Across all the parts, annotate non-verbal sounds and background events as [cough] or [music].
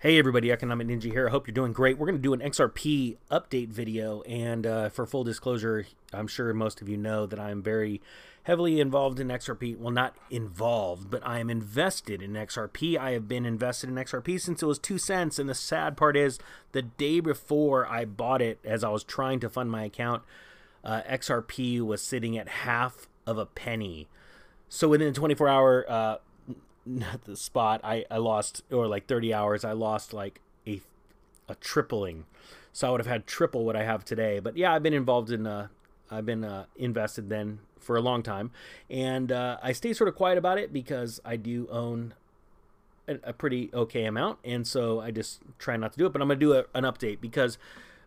Hey everybody, Economic Ninja here. I hope you're doing great. We're going to do an XRP update video, and uh, for full disclosure, I'm sure most of you know that I'm very heavily involved in XRP. Well, not involved, but I am invested in XRP. I have been invested in XRP since it was two cents, and the sad part is, the day before I bought it, as I was trying to fund my account, uh, XRP was sitting at half of a penny. So within a 24 hour uh, not the spot. I, I lost or like 30 hours i lost like a a tripling. So i would have had triple what i have today. But yeah i've been involved in uh i've been uh, invested then for a long time. And uh, i stay sort of quiet about it because i do own a, a, pretty okay amount. And so i just try not to do it. But i'm gonna do a, an update because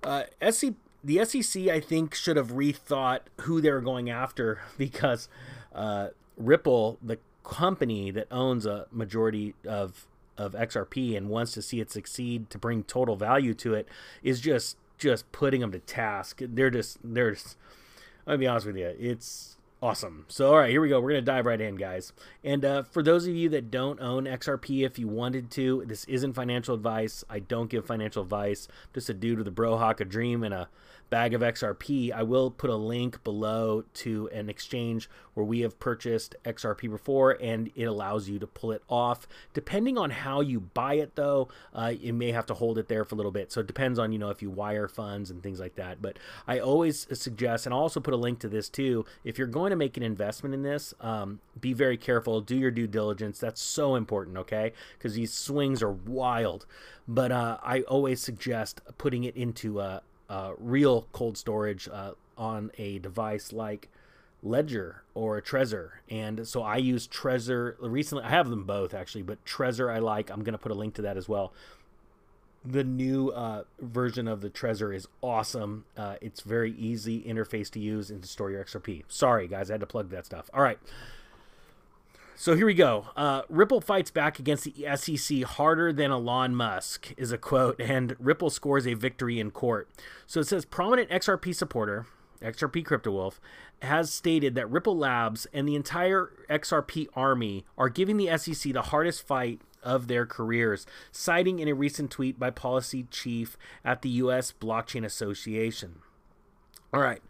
uh, SC, the sec i think should have rethought who they were going after [laughs] because uh, ripple the company that owns a majority of of XRP and wants to see it succeed to bring total value to it is just just putting them to task. They're just they're I'll be honest with you, it's awesome. So all right, here we go. We're gonna dive right in, guys. And uh, for those of you that don't own XRP, if you wanted to, this isn't financial advice. I don't give financial advice. I'm just a dude with a brohawk, a dream, and a bag of XRP, I will put a link below to an exchange where we have purchased XRP before and it allows you to pull it off. Depending on how you buy it though, uh, you may have to hold it there for a little bit. So it depends on, you know, if you wire funds and things like that. But I always suggest, and I'll also put a link to this too, if you're going to make an investment in this, um, be very careful, do your due diligence. That's so important, okay? Because these swings are wild. But uh, I always suggest putting it into a, uh, real cold storage uh, on a device like Ledger or Trezor. And so I use Trezor recently. I have them both actually, but Trezor I like. I'm going to put a link to that as well. The new uh, version of the Trezor is awesome. Uh, it's very easy interface to use and to store your XRP. Sorry, guys, I had to plug that stuff. All right. So here we go. Uh, Ripple fights back against the SEC harder than Elon Musk, is a quote, and Ripple scores a victory in court. So it says prominent XRP supporter, XRP Crypto Wolf, has stated that Ripple Labs and the entire XRP army are giving the SEC the hardest fight of their careers, citing in a recent tweet by policy chief at the U.S. Blockchain Association. All right.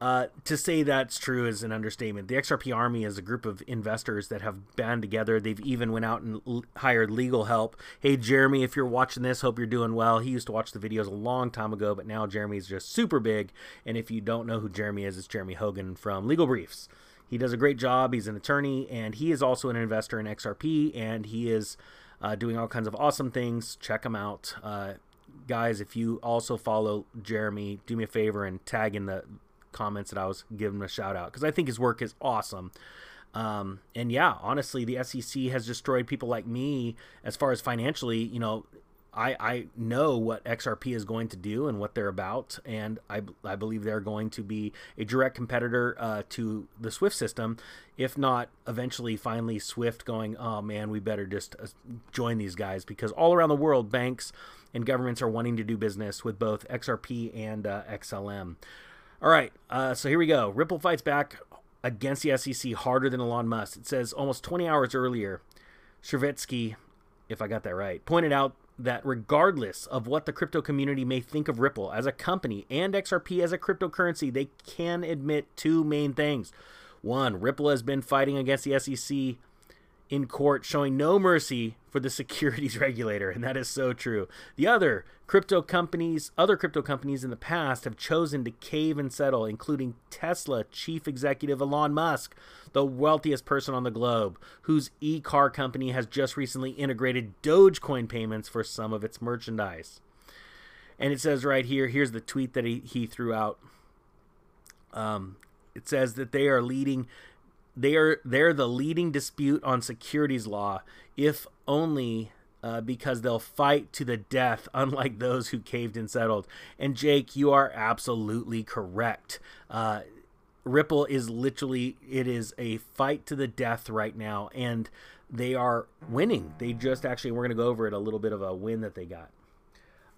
Uh, to say that's true is an understatement. The XRP Army is a group of investors that have band together. They've even went out and l- hired legal help. Hey, Jeremy, if you're watching this, hope you're doing well. He used to watch the videos a long time ago, but now Jeremy's just super big. And if you don't know who Jeremy is, it's Jeremy Hogan from Legal Briefs. He does a great job. He's an attorney, and he is also an investor in XRP, and he is uh, doing all kinds of awesome things. Check him out. Uh, guys, if you also follow Jeremy, do me a favor and tag in the comments that I was giving him a shout out because I think his work is awesome. Um, and yeah, honestly, the SEC has destroyed people like me as far as financially. You know, I I know what XRP is going to do and what they're about, and I I believe they're going to be a direct competitor uh, to the Swift system, if not eventually finally Swift going, oh man, we better just uh, join these guys because all around the world, banks and governments are wanting to do business with both XRP and uh, XLM. All right, uh, so here we go. Ripple fights back against the SEC harder than Elon Musk. It says almost 20 hours earlier, Shrivetsky, if I got that right, pointed out that regardless of what the crypto community may think of Ripple as a company and XRP as a cryptocurrency, they can admit two main things. One, Ripple has been fighting against the SEC in court showing no mercy for the securities [laughs] regulator and that is so true. The other crypto companies other crypto companies in the past have chosen to cave and settle including tesla chief executive elon musk the wealthiest person on the globe whose e-car company has just recently integrated dogecoin payments for some of its merchandise. And it says right here here's the tweet that he, he threw out. Um, it says that they are leading they are they're the leading dispute on securities law, if only uh, because they'll fight to the death, [laughs] unlike those who caved and settled. And Jake, you are absolutely correct. Uh, Ripple is literally it is a fight to the death right now, and they are winning. They just actually we're going to go over it a little bit of a win that they got.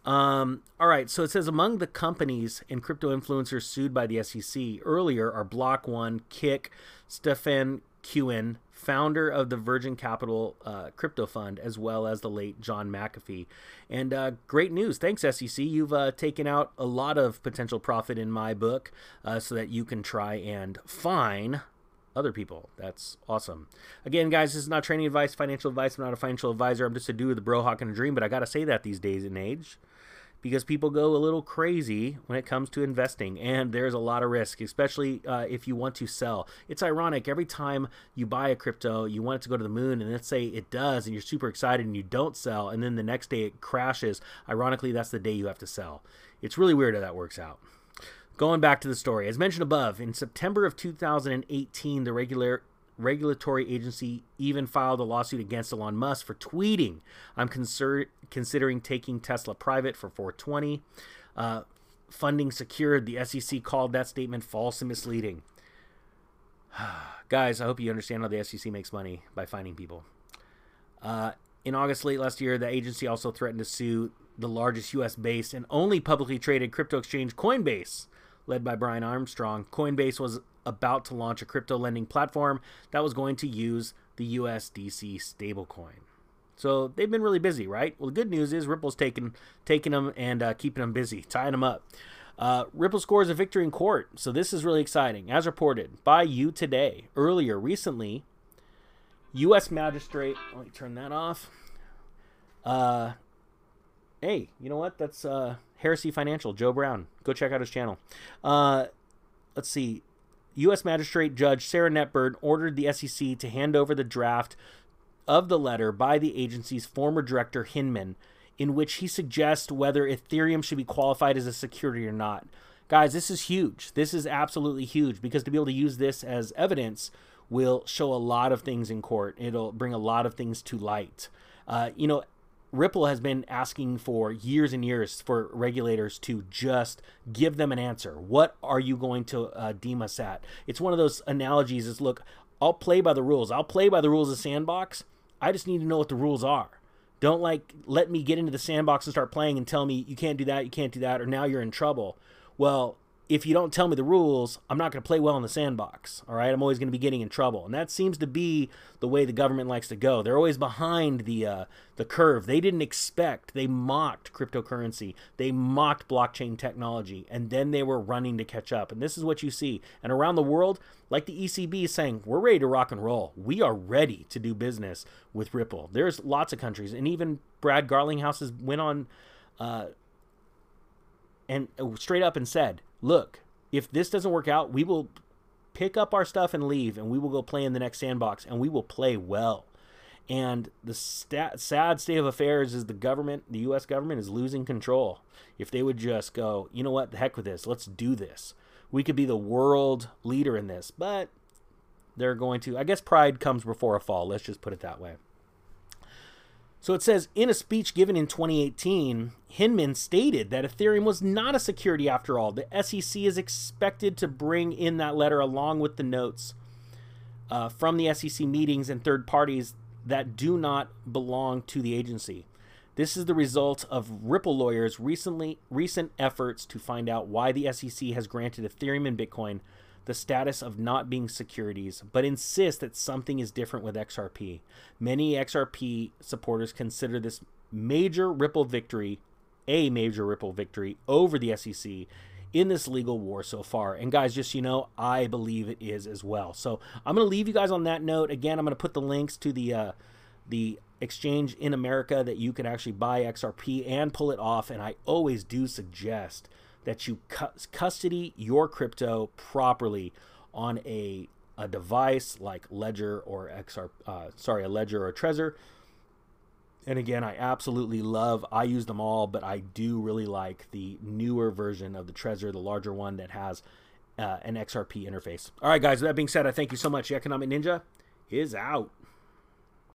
Um, all right, so it says among the companies and crypto influencers sued by the SEC earlier are Block One, Kik, Stefan Keown, founder of the Virgil Capital uh, crypto fund, as well as the late John McAfee. And uh, great news. Thanks, SEC. You've uh, taken out a lot of potential profit in my book uh, so that you can try and fine other people. That's awesome. Again, guys, this is not training advice, financial advice. I'm not a financial advisor. I'm just a dude with a bro hawk and a dream, but I got to say that these days and age because people go a little crazy when it comes to investing and there's a lot of risk especially uh, if you want to sell. It's ironic every time you buy a crypto you want it to go to the moon and let's say it does and you're super excited and you don't sell and then the next day it crashes ironically that's the day you have to sell. It's really weird how that works out. Going back to the story as mentioned above in september of 2018 the regular regulatory agency even filed a lawsuit against Elon Musk for tweeting, I'm conser- considering taking Tesla private for 420. Uh, funding secured. The SEC called that statement false and misleading. [sighs] Guys, I hope you understand how the SEC makes money by finding people. Uh, in August late last year, the agency also threatened to sue the largest U.S. based and only publicly traded crypto exchange, Coinbase, led by Brian Armstrong. Coinbase was about to launch a crypto lending platform that was going to use the USDC stablecoin. So they've been really busy, right? Well, the good news is Ripple's taking taking them and uh, keeping them busy, tying them up. Uh, Ripple scores a victory in court, so this is really exciting. As reported by U.Today, earlier, recently, U.S. magistrate. Let me turn that off. Uh, hey, you know what? That's uh, Heresy Financial, Joe Brown. Go check out his channel. Uh, let's see. U.S. Magistrate Judge Sarah Netburn ordered the SEC to hand over the draft of the letter by the agency's former director Hinman, in which he suggests whether Ethereum should be qualified as a security or not. Guys, this is huge. This is absolutely huge because to be able to use this as evidence will show a lot of things in court. It'll bring a lot of things to light. Uh, you know, Ripple has been asking for years and years for regulators to just give them an answer. What are you going to uh, deem us at? It's one of those analogies is look, I'll play by the rules. I'll play by the rules of sandbox. I just need to know what the rules are. Don't like let me get into the sandbox and start playing and tell me you can't do that, you can't do that, or now you're in trouble. Well, if you don't tell me the rules, I'm not going to play well in the sandbox. All right, I'm always going to be getting in trouble, and that seems to be the way the government likes to go. They're always behind the uh, the curve. They didn't expect. They mocked cryptocurrency. They mocked blockchain technology, and then they were running to catch up. And this is what you see. And around the world, like the ECB is saying, we're ready to rock and roll. We are ready to do business with Ripple. There's lots of countries, and even Brad Garlinghouse has went on. Uh, and uh, straight up and said, look, if this doesn't work out, we will pick up our stuff and leave, and we will go play in the next sandbox, and we will play well. And the stat, sad state of affairs is the government, the U.S. government, is losing control. If they would just go, you know what, the heck with this, let's do this. We could be the world leader in this, but they're going to. I guess pride comes before a fall. Let's just put it that way. So it says in a speech given in 2018, Hinman stated that Ethereum was not a security after all. The SEC is expected to bring in that letter along with the notes uh, from the SEC meetings and third parties that do not belong to the agency. This is the result of Ripple lawyers' recently recent efforts to find out why the SEC has granted Ethereum and Bitcoin the status of not being securities, but insist that something is different with XRP. Many XRP supporters consider this major Ripple victory a major Ripple victory over the SEC in this legal war so far. And guys, just so you know, I believe it is as well. So I'm going to leave you guys on that note. Again, I'm going to put the links to the uh, the exchange in America that you can actually buy XRP and pull it off. And I always do suggest that you cu- custody your crypto properly on a a device like Ledger or XR, uh, sorry, a Ledger or a Trezor. And again, I absolutely love. I use them all, but I do really like the newer version of the Trezor, the larger one that has uh, an XRP interface. All right, guys. With that being said, I thank you so much. The Economic Ninja is out.